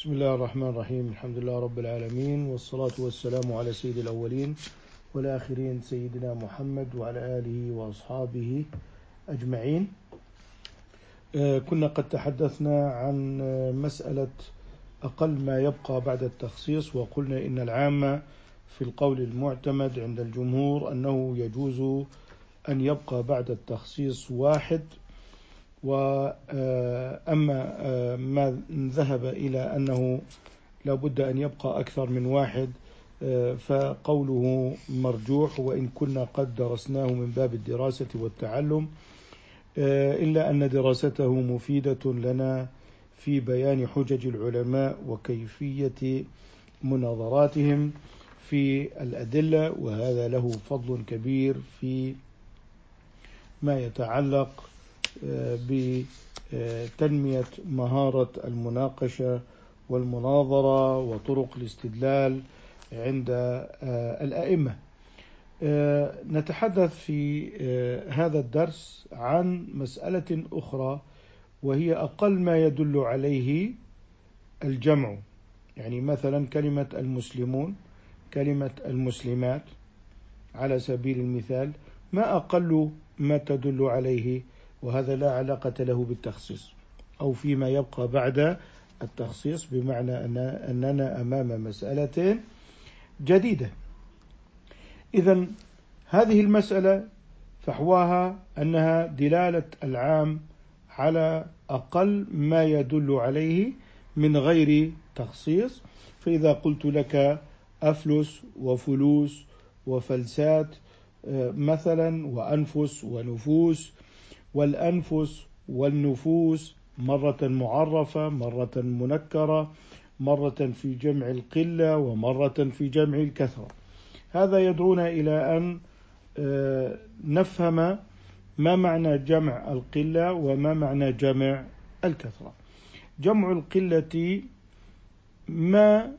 بسم الله الرحمن الرحيم الحمد لله رب العالمين والصلاة والسلام على سيد الأولين والآخرين سيدنا محمد وعلى آله وأصحابه أجمعين كنا قد تحدثنا عن مسألة أقل ما يبقى بعد التخصيص وقلنا إن العامة في القول المعتمد عند الجمهور أنه يجوز أن يبقى بعد التخصيص واحد وأما آه، ما ذهب إلى أنه لا بد أن يبقى أكثر من واحد آه، فقوله مرجوح وإن كنا قد درسناه من باب الدراسة والتعلم آه، إلا أن دراسته مفيدة لنا في بيان حجج العلماء وكيفية مناظراتهم في الأدلة وهذا له فضل كبير في ما يتعلق بتنمية مهارة المناقشة والمناظرة وطرق الاستدلال عند آه، الأئمة. آه، نتحدث في آه، هذا الدرس عن مسألة أخرى وهي أقل ما يدل عليه الجمع يعني مثلا كلمة المسلمون كلمة المسلمات على سبيل المثال ما أقل ما تدل عليه وهذا لا علاقة له بالتخصيص أو فيما يبقى بعد التخصيص بمعنى أن أننا أمام مسألة جديدة. إذا هذه المسألة فحواها أنها دلالة العام على أقل ما يدل عليه من غير تخصيص. فإذا قلت لك أفلس وفلوس وفلسات آه، مثلا وأنفس ونفوس والأنفس والنفوس مرة معرفة مرة منكرة مرة في جمع القلة ومرة في جمع الكثرة. هذا يدعونا إلى أن آه، نفهم ما معنى جمع القلة وما معنى جمع الكثرة. جمع القلة ما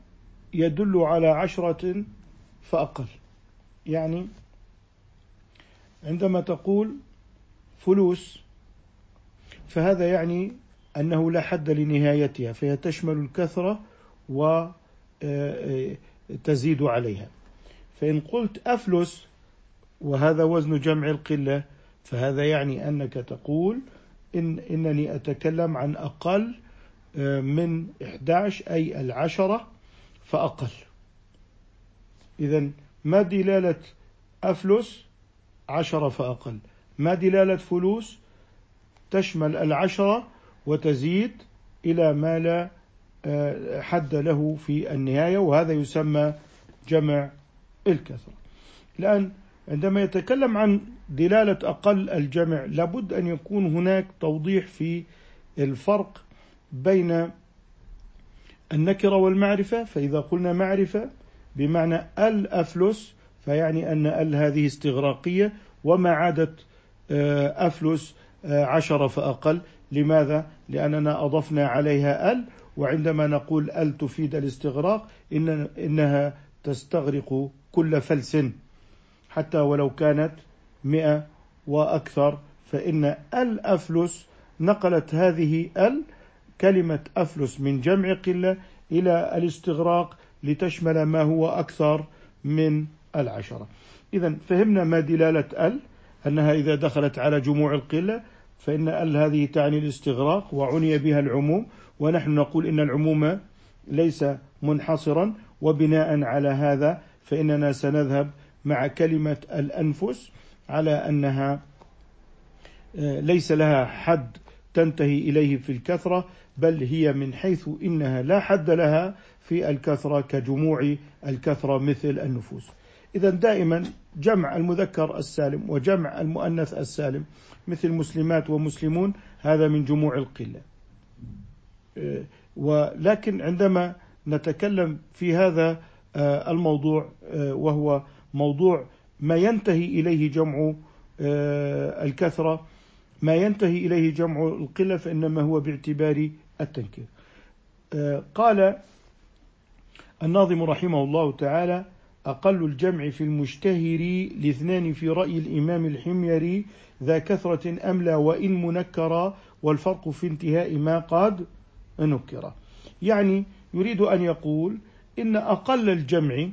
يدل على عشرة فأقل. يعني عندما تقول فلوس فهذا يعني أنه لا حد لنهايتها فهي تشمل الكثرة وتزيد عليها. فإن قلت أفلس وهذا وزن جمع القلة فهذا يعني أنك تقول إن إنني أتكلم عن أقل من 11 أي العشرة فأقل. إذا ما دلالة أفلس عشرة فأقل؟ ما دلالة فلوس؟ تشمل العشرة وتزيد إلى ما لا آه، حد له في النهاية وهذا يسمى جمع الكثرة. الآن عندما يتكلم عن دلالة أقل الجمع لابد أن يكون هناك توضيح في الفرق بين النكرة والمعرفة. فإذا قلنا معرفة بمعنى الأفلس فيعني أن ال هذه استغراقية وما عادت أفلس آه، عشرة فأقل. لماذا؟ لأننا أضفنا عليها أل وعندما نقول أل تفيد الاستغراق إن إنها تستغرق كل فلس. حتى ولو كانت مئة وأكثر فإن الأفلس نقلت هذه أل كلمة أفلس من جمع قلة إلى الاستغراق لتشمل ما هو أكثر من العشرة. إذا فهمنا ما دلالة أل. أنها إذا دخلت على جموع القلة فإن ال هذه تعني الاستغراق وعني بها العموم ونحن نقول إن العموم ليس منحصرا وبناء على هذا فإننا سنذهب مع كلمة الأنفس على أنها آه، ليس لها حد تنتهي إليه في الكثرة بل هي من حيث إنها لا حد لها في الكثرة كجموع الكثرة مثل النفوس. إذا دائما جمع المذكر السالم وجمع المؤنث السالم مثل مسلمات ومسلمون هذا من جموع القلة. آه، ولكن عندما نتكلم في هذا آه، الموضوع آه، وهو موضوع ما ينتهي إليه جمع الكثرة ما ينتهي إليه جمع القلة فإنما هو باعتبار التنكير. قال الناظم رحمه الله تعالى أقل الجمع في المشتهر لاثنان في رأي الإمام الحميري ذا كثرة أملى وإن منكرا والفرق في انتهاء ما قد نكر. يعني يريد أن يقول إن أقل الجمع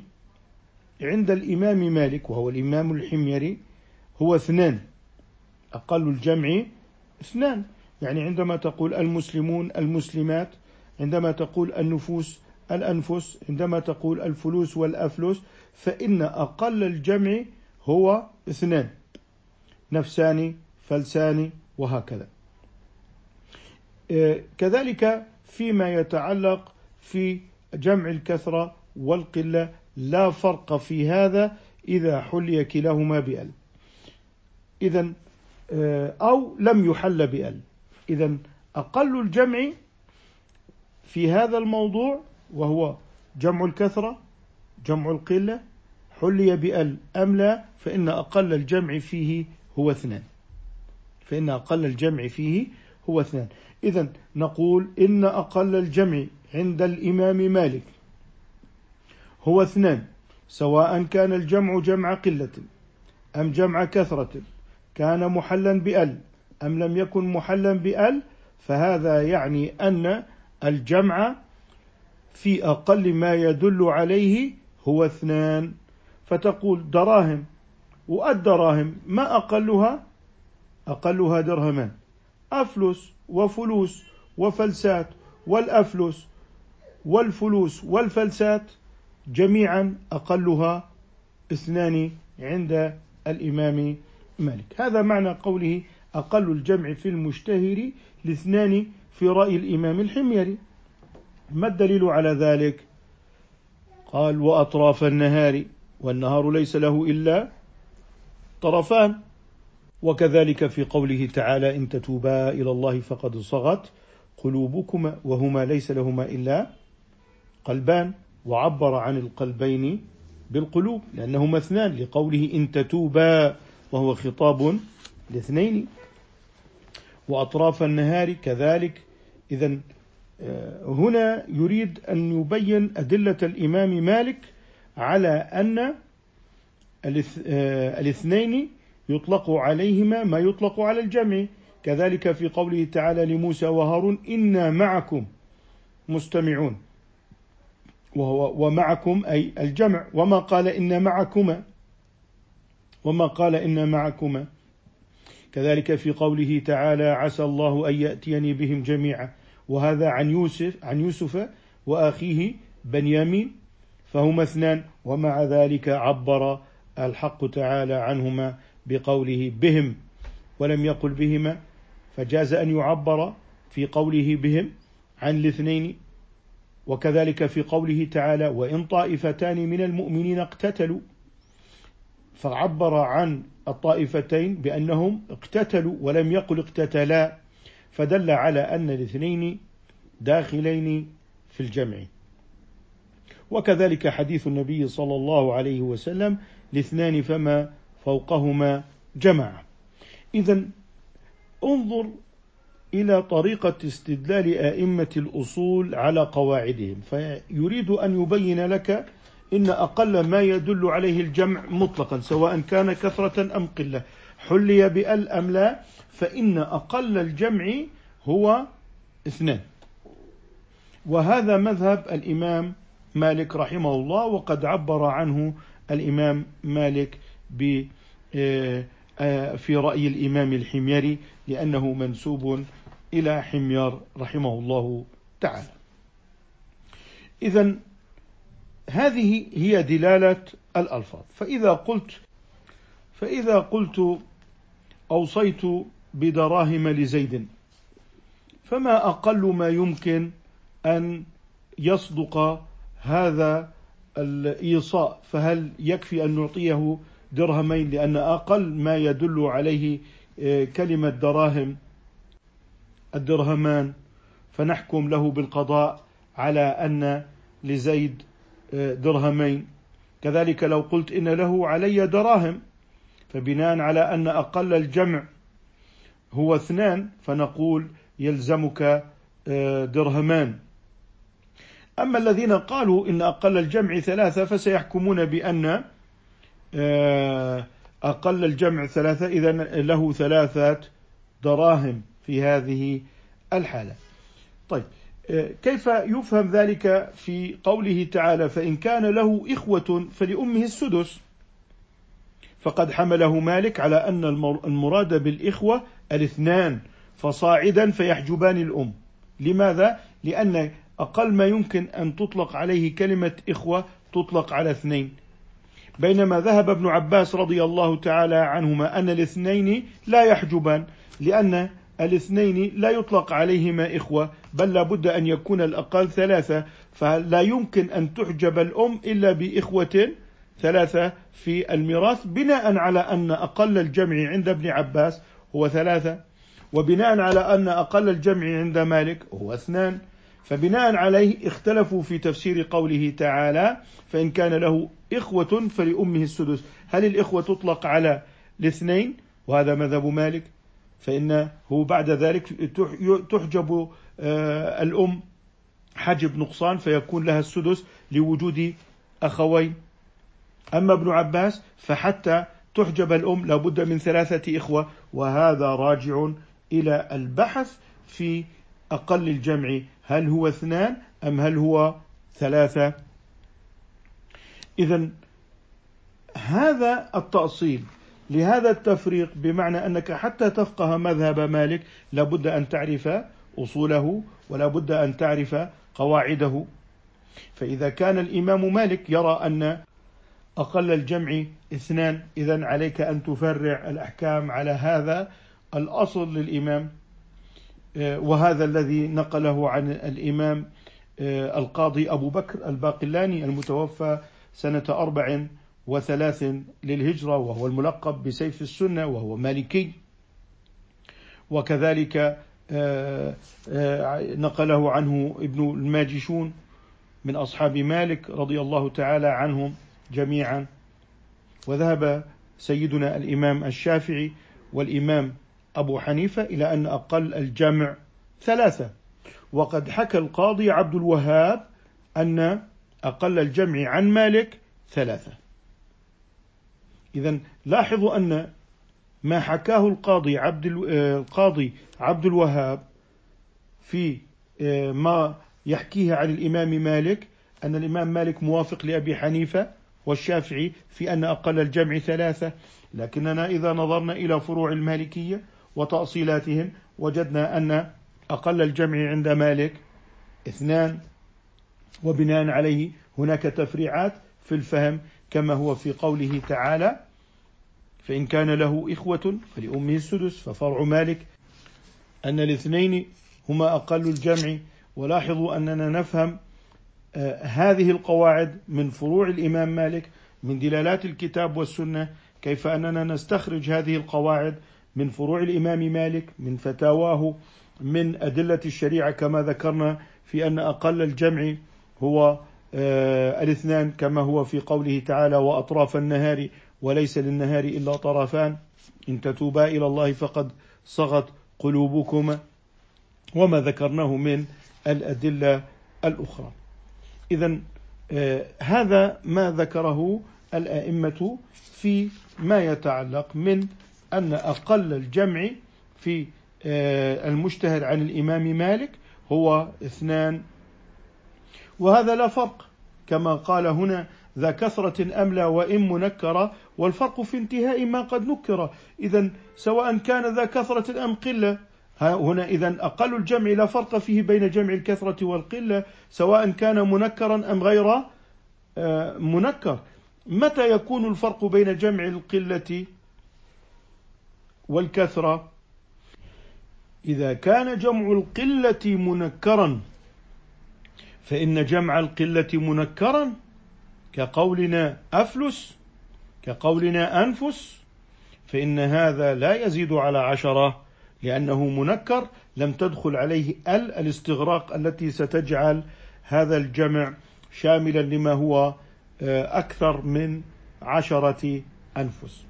عند الإمام مالك وهو الإمام الحميري هو اثنان. أقل الجمع اثنان. يعني عندما تقول المسلمون المسلمات عندما تقول النفوس الأنفس عندما تقول الفلوس والأفلس فإن أقل الجمع هو اثنان نفسان فلسان وهكذا. آه، كذلك فيما يتعلق في جمع الكثرة والقلة لا فرق في هذا إذا حلي كلاهما بأل. إذا آه، أو لم يحل بأل. إذا أقل الجمع في هذا الموضوع وهو جمع الكثرة جمع القلة حلي بأل أم لا فإن أقل الجمع فيه هو اثنان. فإن أقل الجمع فيه هو اثنان. إذا نقول إن أقل الجمع عند الإمام مالك هو اثنان سواء كان الجمع جمع قلة أم جمع كثرة كان محلا بأل أم لم يكن محلا بأل فهذا يعني أن الجمع في أقل ما يدل عليه هو اثنان فتقول دراهم. والدراهم ما أقلها؟ أقلها درهمان أفلس وفلوس وفلسات والأفلس والفلوس والفلسات جميعا أقلها اثنان عند الإمام مالك. هذا معنى قوله أقل الجمع في المشتهر لاثنان في رأي الإمام الحميري. ما الدليل على ذلك؟ قال وأطراف النهار والنهار ليس له إلا طرفان. وكذلك في قوله تعالى إن تتوبا إلى الله فقد صغت قلوبكما وهما ليس لهما إلا قلبان. وعبر عن القلبين بالقلوب لأنهما اثنان لقوله إن تتوبا وهو خطاب لاثنين. وأطراف النهار كذلك. إذا هنا يريد أن يبين أدلة الإمام مالك على أن آه، الاثنين يطلق عليهما ما يطلق على الجمع. كذلك في قوله تعالى لموسى وهارون إنا معكم مستمعون. وهو ومعكم أي الجمع. وما قال إن معكما وما قال إن معكما كذلك في قوله تعالى عسى الله أن يأتيني بهم جميعا. وهذا عن يوسف عن يوسف وأخيه بنيامين فهما اثنان ومع ذلك عبر الحق تعالى عنهما بقوله بهم ولم يقل بهما فجاز أن يعبر في قوله بهم عن الاثنين وكذلك في قوله تعالى وإن طائفتان من المؤمنين اقتتلوا فعبر عن الطائفتين بأنهم اقتتلوا ولم يقل اقتتلا. فدل على أن الاثنين داخلين في الجمع. وكذلك حديث النبي صلى الله عليه وسلم لاثنان فما فوقهما جمع. إذا انظر إلى طريقة استدلال أئمة الأصول على قواعدهم فيريد أن يبين لك إن أقل ما يدل عليه الجمع مطلقا سواء كان كثرة أم قلة. حلي بأل أم لا فإن أقل الجمع هو اثنان. وهذا مذهب الإمام مالك رحمه الله وقد عبر عنه الإمام مالك ب آه، آه، في رأي الإمام الحميري لأنه منسوب إلى حمير رحمه الله تعالى. إذا هذه هي دلالة الألفاظ. فإذا قلت فإذا قلت أوصيت بدراهم لزيد. فما أقل ما يمكن أن يصدق هذا الإيصاء. فهل يكفي أن نعطيه درهمين؟ لأن أقل ما يدل عليه آه، كلمة دراهم الدرهمان. فنحكم له بالقضاء على أن لزيد آه، درهمين. كذلك لو قلت إن له علي دراهم. فبناء على أن أقل الجمع هو اثنان فنقول يلزمك آه، درهمان. أما الذين قالوا إن أقل الجمع ثلاثة فسيحكمون بأن آه، أقل الجمع ثلاثة إذا له ثلاثة دراهم في هذه الحالة. طيب كيف يفهم ذلك في قوله تعالى فإن كان له إخوة فلأمه السدس؟ فقد حمله مالك على أن المراد بالإخوة الاثنان فصاعدا فيحجبان الأم. لماذا؟ لأن أقل ما يمكن أن تطلق عليه كلمة إخوة تطلق على اثنين. بينما ذهب ابن عباس رضي الله تعالى عنهما أن الاثنين لا يحجبان لأن الاثنين لا يطلق عليهما إخوة بل لابد أن يكون الأقل ثلاثة. فلا يمكن أن تحجب الأم إلا بإخوة ثلاثة في الميراث بناء على أن أقل الجمع عند ابن عباس هو ثلاثة وبناء على أن أقل الجمع عند مالك هو اثنان. فبناء عليه اختلفوا في تفسير قوله تعالى فإن كان له إخوة فلأمه السدس. هل الإخوة تطلق على الاثنين؟ وهذا مذهب مالك. فإنه بعد ذلك تحجب آه، الأم حجب نقصان فيكون لها السدس لوجود أخوين. أما ابن عباس فحتى تحجب الأم لابد من ثلاثة إخوة وهذا راجع إلى البحث في أقل الجمع هل هو اثنان أم هل هو ثلاثة. إذا هذا التأصيل لهذا التفريق بمعنى أنك حتى تفقه مذهب مالك لابد أن تعرف أصوله ولا بد أن تعرف قواعده. فإذا كان الإمام مالك يرى أن أقل الجمع اثنان. إذا عليك أن تفرع الأحكام على هذا الأصل للإمام آه، وهذا الذي نقله عن الإمام آه، القاضي أبو بكر الباقلاني المتوفى سنة أربع وثلاث للهجرة وهو الملقب بسيف السنة وهو مالكي. وكذلك آه، نقله عنه ابن الماجشون من أصحاب مالك رضي الله تعالى عنهم. جميعا. وذهب سيدنا الإمام الشافعي والإمام أبو حنيفة إلى أن أقل الجمع ثلاثة. وقد حكى القاضي عبد الوهاب أن أقل الجمع عن مالك ثلاثة. إذا لاحظوا أن ما حكاه القاضي عبد القاضي عبد الوهاب في آه، ما يحكيه عن الإمام مالك أن الإمام مالك موافق لأبي حنيفة والشافعي في أن أقل الجمع ثلاثة لكننا إذا نظرنا إلى فروع المالكية وتأصيلاتهم وجدنا أن أقل الجمع عند مالك اثنان وبناء عليه هناك تفريعات في الفهم كما هو في قوله تعالى فإن كان له إخوة فلأمه السدس ففرع مالك. أن الاثنين هما أقل الجمع ولاحظوا أننا نفهم هذه القواعد من فروع الإمام مالك من دلالات الكتاب والسنة كيف أننا نستخرج هذه القواعد من فروع الإمام مالك من فتاواه من أدلة الشريعة كما ذكرنا في أن أقل الجمع هو آه الاثنان كما هو في قوله تعالى وأطراف النهار وليس للنهار إلا طرفان إن تتوبا إلى الله فقد صغت قلوبكما وما ذكرناه من الأدلة الأخرى. إذا آه هذا ما ذكره الأئمة في ما يتعلق من أن أقل الجمع في آه، المشتهر عن الإمام مالك هو اثنان. وهذا لا فرق كما قال هنا ذا كثرة أم لا وإن منكرة والفرق في انتهاء ما قد نكر. إذا سواء كان ذا كثرة أم قلة هنا إذا أقل الجمع لا فرق فيه بين جمع الكثرة والقلة سواء كان منكرا أم غير آه، منكر. متى يكون الفرق بين جمع القلة والكثرة؟ إذا كان جمع القلة منكرا فإن جمع القلة منكرا كقولنا أفلس كقولنا أنفس فإن هذا لا يزيد على عشرة. لأنه منكر لم تدخل عليه ال الاستغراق التي ستجعل هذا الجمع شاملا لما هو آه، أكثر من عشرة أنفس.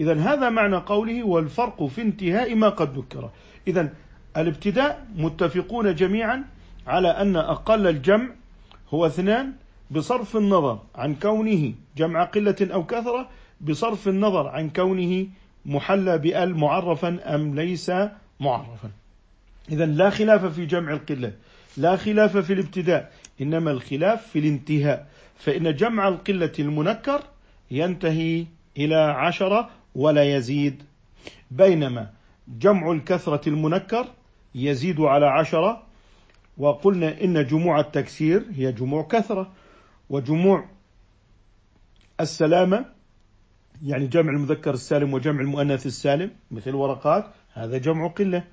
إذا هذا معنى قوله والفرق في انتهاء ما قد ذكر. إذا الابتداء متفقون جميعا على أن أقل الجمع هو اثنان بصرف النظر عن كونه جمع قلة أو كثرة بصرف النظر عن كونه محلى بأل معرفا أم ليس معرفا. إذا لا خلاف في جمع القلة لا خلاف في الابتداء إنما الخلاف في الانتهاء. فإن جمع القلة المنكر ينتهي إلى عشرة ولا يزيد. بينما جمع الكثرة المنكر يزيد على عشرة وقلنا إن جموع التكسير هي جموع كثرة وجموع السلامة يعني جمع المذكر السالم وجمع المؤنث السالم مثل ورقات هذا جمع قلة.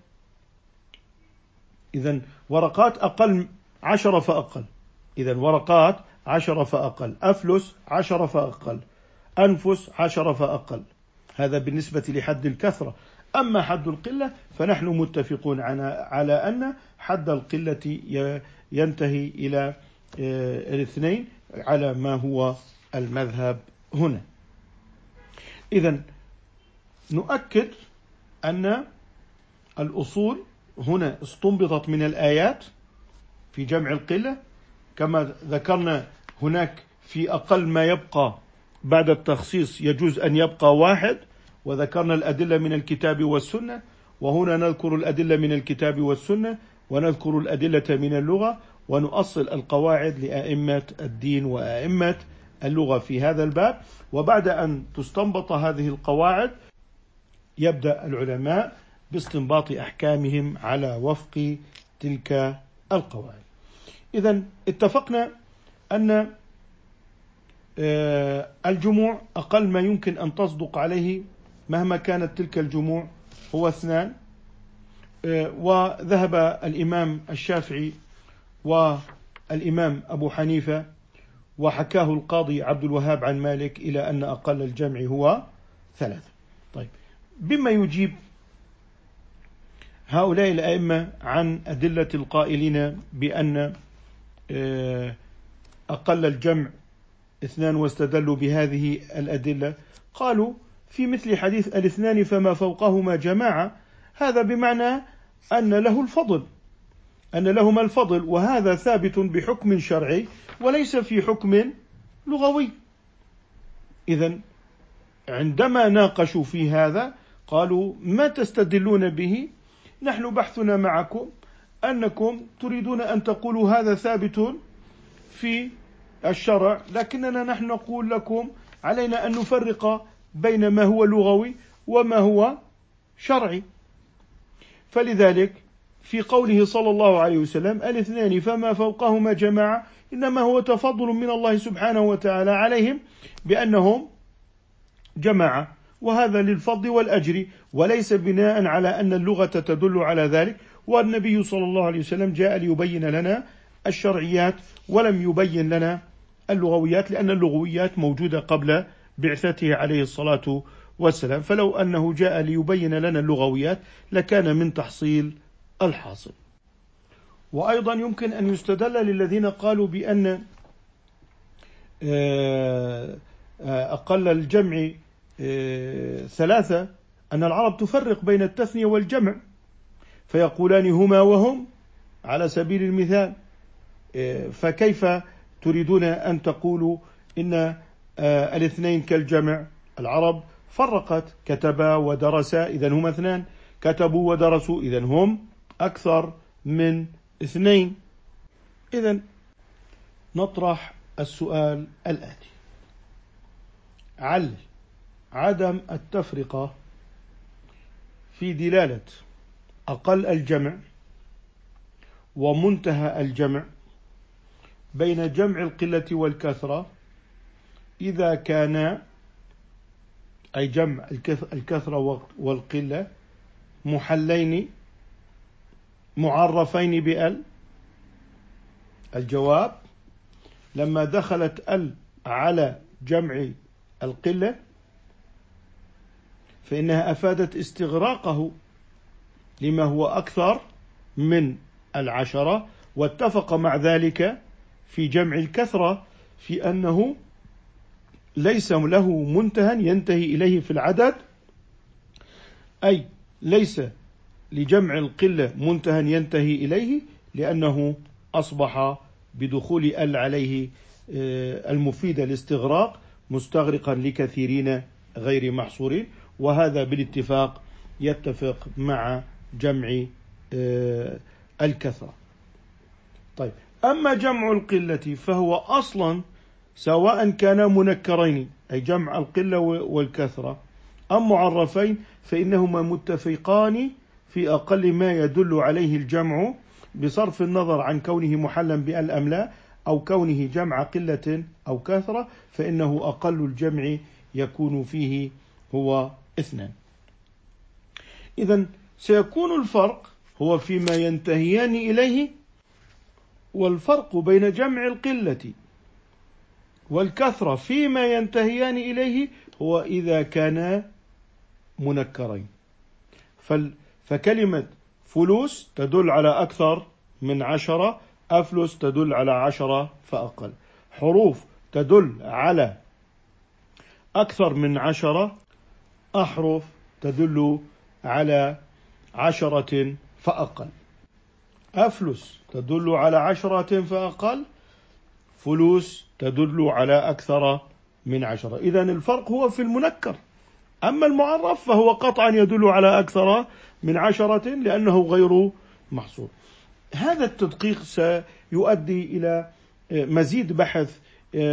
إذا ورقات أقل عشرة فأقل. إذا ورقات عشرة فأقل أفلس عشرة فأقل أنفس عشرة فأقل. هذا بالنسبة لحد الكثرة. أما حد القلة فنحن متفقون على أن حد القلة ينتهي إلى آه، الاثنين على ما هو المذهب هنا. إذا نؤكد أن الأصول هنا استنبطت من الآيات في جمع القلة كما ذكرنا هناك في أقل ما يبقى بعد التخصيص يجوز أن يبقى واحد وذكرنا الأدلة من الكتاب والسنة وهنا نذكر الأدلة من الكتاب والسنة ونذكر الأدلة من اللغة ونؤصل القواعد لأئمة الدين وأئمة اللغة في هذا الباب وبعد أن تستنبط هذه القواعد يبدأ العلماء باستنباط أحكامهم على وفق تلك القواعد. إذا اتفقنا أن آه، الجموع أقل ما يمكن أن تصدق عليه مهما كانت تلك الجموع هو اثنان. آه، وذهب الإمام الشافعي والإمام أبو حنيفة وحكاه القاضي عبد الوهاب عن مالك إلى أن أقل الجمع هو ثلاثة. طيب بما يجيب هؤلاء الأئمة عن أدلة القائلين بأن آه، أقل الجمع اثنان واستدلوا بهذه الأدلة قالوا في مثل حديث الاثنان فما فوقهما جماعة هذا بمعنى أن له الفضل. أن لهما الفضل وهذا ثابت بحكم شرعي وليس في حكم لغوي. إذا عندما ناقشوا في هذا قالوا ما تستدلون به؟ نحن بحثنا معكم أنكم تريدون أن تقولوا هذا ثابت في الشرع لكننا نحن نقول لكم علينا أن نفرق بين ما هو لغوي وما هو شرعي. فلذلك في قوله صلى الله عليه وسلم الاثنان فما فوقهما جماعة إنما هو تفضل من الله سبحانه وتعالى عليهم بأنهم جماعة وهذا للفضل والأجر وليس بناء على أن اللغة تدل على ذلك والنبي صلى الله عليه وسلم جاء ليبين لنا الشرعيات ولم يبين لنا اللغويات لأن اللغويات موجودة قبل بعثته عليه الصلاة والسلام فلو أنه جاء ليبين لنا اللغويات لكان من تحصيل الحاصل. وأيضا يمكن أن يستدل للذين قالوا بأن آه، آه، أقل الجمع آه، ثلاثة أن العرب تفرق بين التثنية والجمع فيقولان هما وهم على سبيل المثال فكيف تريدون أن تقولوا إن الاثنين كالجمع؟ العرب فرقت كتبا ودرسا إذا هما اثنان كتبوا ودرسوا إذا هم أكثر من اثنين. إذا نطرح السؤال الآتي. علل عدم التفرقة في دلالة أقل الجمع ومنتهى الجمع بين جمع القلة والكثرة إذا كان أي جمع الكثرة والقلة محلين معرفين بأل. الجواب لما دخلت ال على جمع القلة فإنها أفادت استغراقه لما هو أكثر من العشرة واتفق مع ذلك في جمع الكثرة في أنه ليس له منتهى ينتهي إليه في العدد أي ليس لجمع القلة منتهى ينتهي إليه لأنه أصبح بدخول ال عليه آه، المفيد الاستغراق مستغرقا لكثيرين غير محصورين. وهذا بالاتفاق يتفق مع جمع آه، الكثرة. طيب أما جمع القلة فهو أصلا سواء كانا منكرين أي جمع القلة والكثرة أم معرفين فإنهما متفقان في أقل ما يدل عليه الجمع بصرف النظر عن كونه محلا بأل أم لا أو كونه جمع قلة أو كثرة فإنه أقل الجمع يكون فيه هو اثنان. إذا سيكون الفرق هو فيما ينتهيان إليه والفرق بين جمع القلة والكثرة فيما ينتهيان إليه هو إذا كانا منكرين. فكلمة فلوس تدل على أكثر من عشرة أفلس تدل على عشرة فأقل. حروف تدل على أكثر من عشرة أحرف تدل على عشرة فأقل. أفلس تدل على عشرة فأقل فلوس تدل على أكثر من عشرة. إذا الفرق هو في المنكر. أما المعرف فهو قطعا يدل على أكثر من عشرة لأنه غير محصور. هذا التدقيق سيؤدي إلى مزيد بحث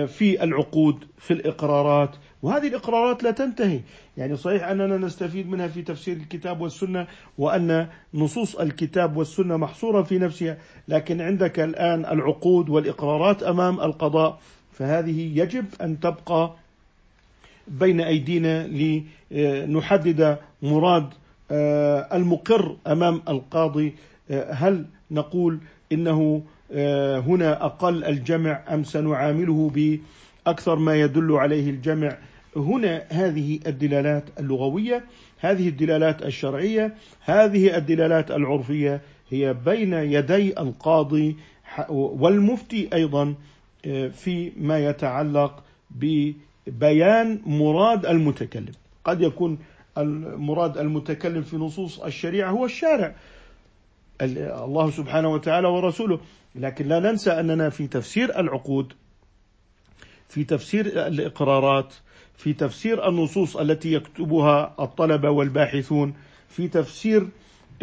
في العقود في الإقرارات وهذه الإقرارات لا تنتهي. يعني صحيح أننا نستفيد منها في تفسير الكتاب والسنة وأن نصوص الكتاب والسنة محصورة في نفسها لكن عندك الآن العقود والإقرارات أمام القضاء فهذه يجب أن تبقى بين أيدينا لنحدد مراد آه، المقر أمام القاضي آه، هل نقول إنه آه، هنا أقل الجمع أم سنعامله بأكثر ما يدل عليه الجمع؟ هنا هذه الدلالات اللغوية هذه الدلالات الشرعية هذه الدلالات العرفية هي بين يدي القاضي والمفتي أيضا فيما يتعلق ببيان مراد المتكلم. قد يكون المراد المتكلم في نصوص الشريعة هو الشارع. الله سبحانه وتعالى ورسوله. لكن لا ننسى أننا في تفسير العقود في تفسير الإقرارات في تفسير النصوص التي يكتبها الطلبة والباحثون في تفسير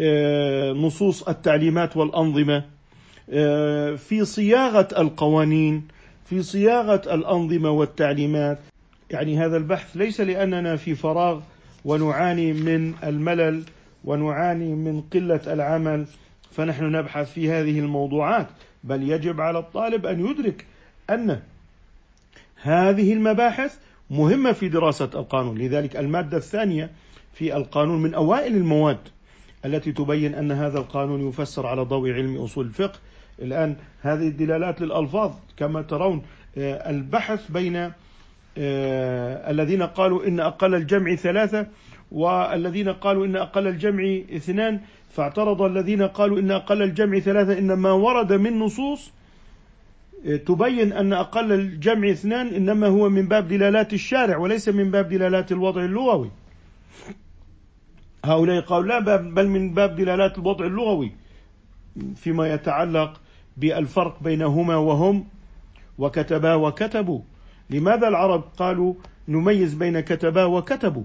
آه، نصوص التعليمات والأنظمة آه، في صياغة القوانين في صياغة الأنظمة والتعليمات. يعني هذا البحث ليس لأننا في فراغ ونعاني من الملل ونعاني من قلة العمل فنحن نبحث في هذه الموضوعات. بل يجب على الطالب أن يدرك أن هذه المباحث مهمة في دراسة القانون. لذلك المادة الثانية في القانون من أوائل المواد التي تبين أن هذا القانون يفسر على ضوء علم أصول الفقه. الآن هذه الدلالات للألفاظ كما ترون آه، البحث بين الذين قالوا إن أقل الجمع ثلاثة والذين قالوا إن أقل الجمع اثنان فاعترض الذين قالوا إن أقل الجمع ثلاثة إنما ورد من نصوص آه، تبين أن أقل الجمع اثنان إنما هو من باب دلالات الشارع وليس من باب دلالات الوضع اللغوي. هؤلاء قالوا لا بل من باب دلالات الوضع اللغوي فيما يتعلق بالفرق بينهما وهم وكتبا وكتبوا. لماذا العرب قالوا نميز بين كتبا وكتبوا؟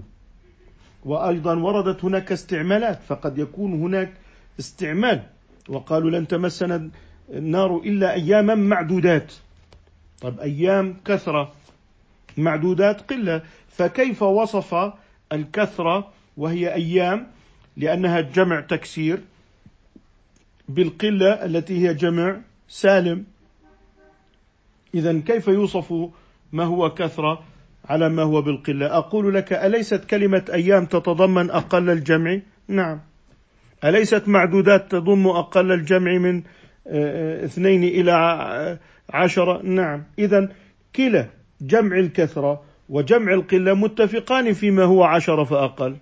وأيضا وردت هناك استعمالات فقد يكون هناك استعمال. وقالوا لن تمسنا النار إلا اياما معدودات. طب أيام كثرة معدودات قلة. فكيف وصف الكثرة وهي أيام؟ لأنها جمع تكسير بالقلة التي هي جمع سالم. اذا كيف يوصف ما هو كثرة على ما هو بالقلة. أقول لك أليست كلمة أيام تتضمن أقل الجمع؟ نعم. أليست معدودات تضم أقل الجمع من آه، آه، اثنين إلى عشرة؟ نعم. إذا كلا جمع الكثرة وجمع القلة متفقان فيما هو عشرة فأقل.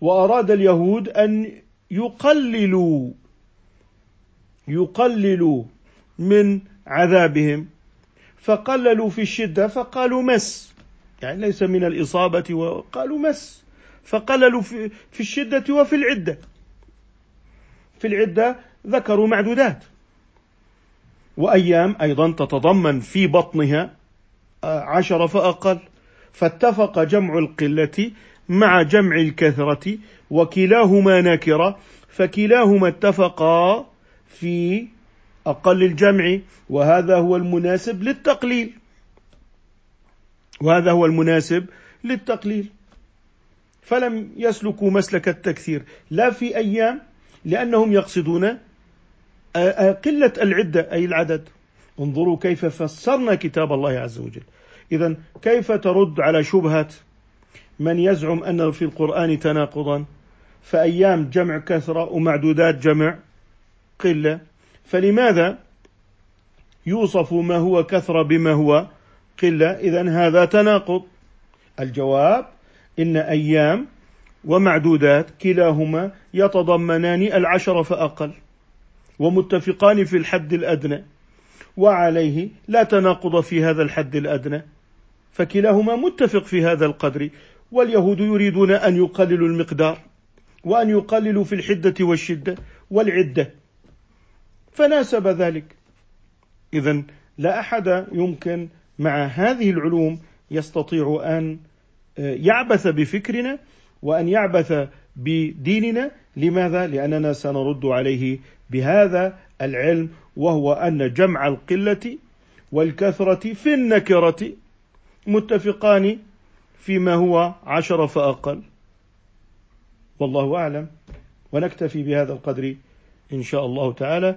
وأراد اليهود أن يقللوا يقللوا من عذابهم. فقللوا في الشدة فقالوا مس. يعني ليس من الإصابة وقالوا مس. فقللوا في, الشدة وفي العدة. في العدة ذكروا معدودات. وأيام أيضا تتضمن في بطنها عشرة فأقل. فاتفق جمع القلة مع جمع الكثرة وكلاهما نكرة فكلاهما اتفقا في أقل الجمع وهذا هو المناسب للتقليل. وهذا هو المناسب للتقليل. فلم يسلكوا مسلك التكثير. لا في أيام لأنهم يقصدون قلة العدة أي العدد. انظروا كيف فسرنا كتاب الله عز وجل. إذا كيف ترد على شبهة من يزعم أن في القرآن تناقضا؟ فأيام جمع كثرة ومعدودات جمع قلة. فلماذا يوصف ما هو كثرة بما هو قلة؟ إذا هذا تناقض. الجواب إن أيام ومعدودات كلاهما يتضمنان العشر فأقل ومتفقان في الحد الأدنى وعليه لا تناقض في هذا الحد الأدنى فكلاهما متفق في هذا القدر واليهود يريدون أن يقللوا المقدار وأن يقللوا في الحدة والشدة والعدة. فناسب ذلك. إذا لا أحد يمكن مع هذه العلوم يستطيع أن يعبث بفكرنا وأن يعبث بديننا. لماذا؟ لأننا سنرد عليه بهذا العلم وهو أن جمع القلة والكثرة في النكرة متفقان فيما هو عشر فأقل. والله أعلم. ونكتفي بهذا القدر إن شاء الله تعالى.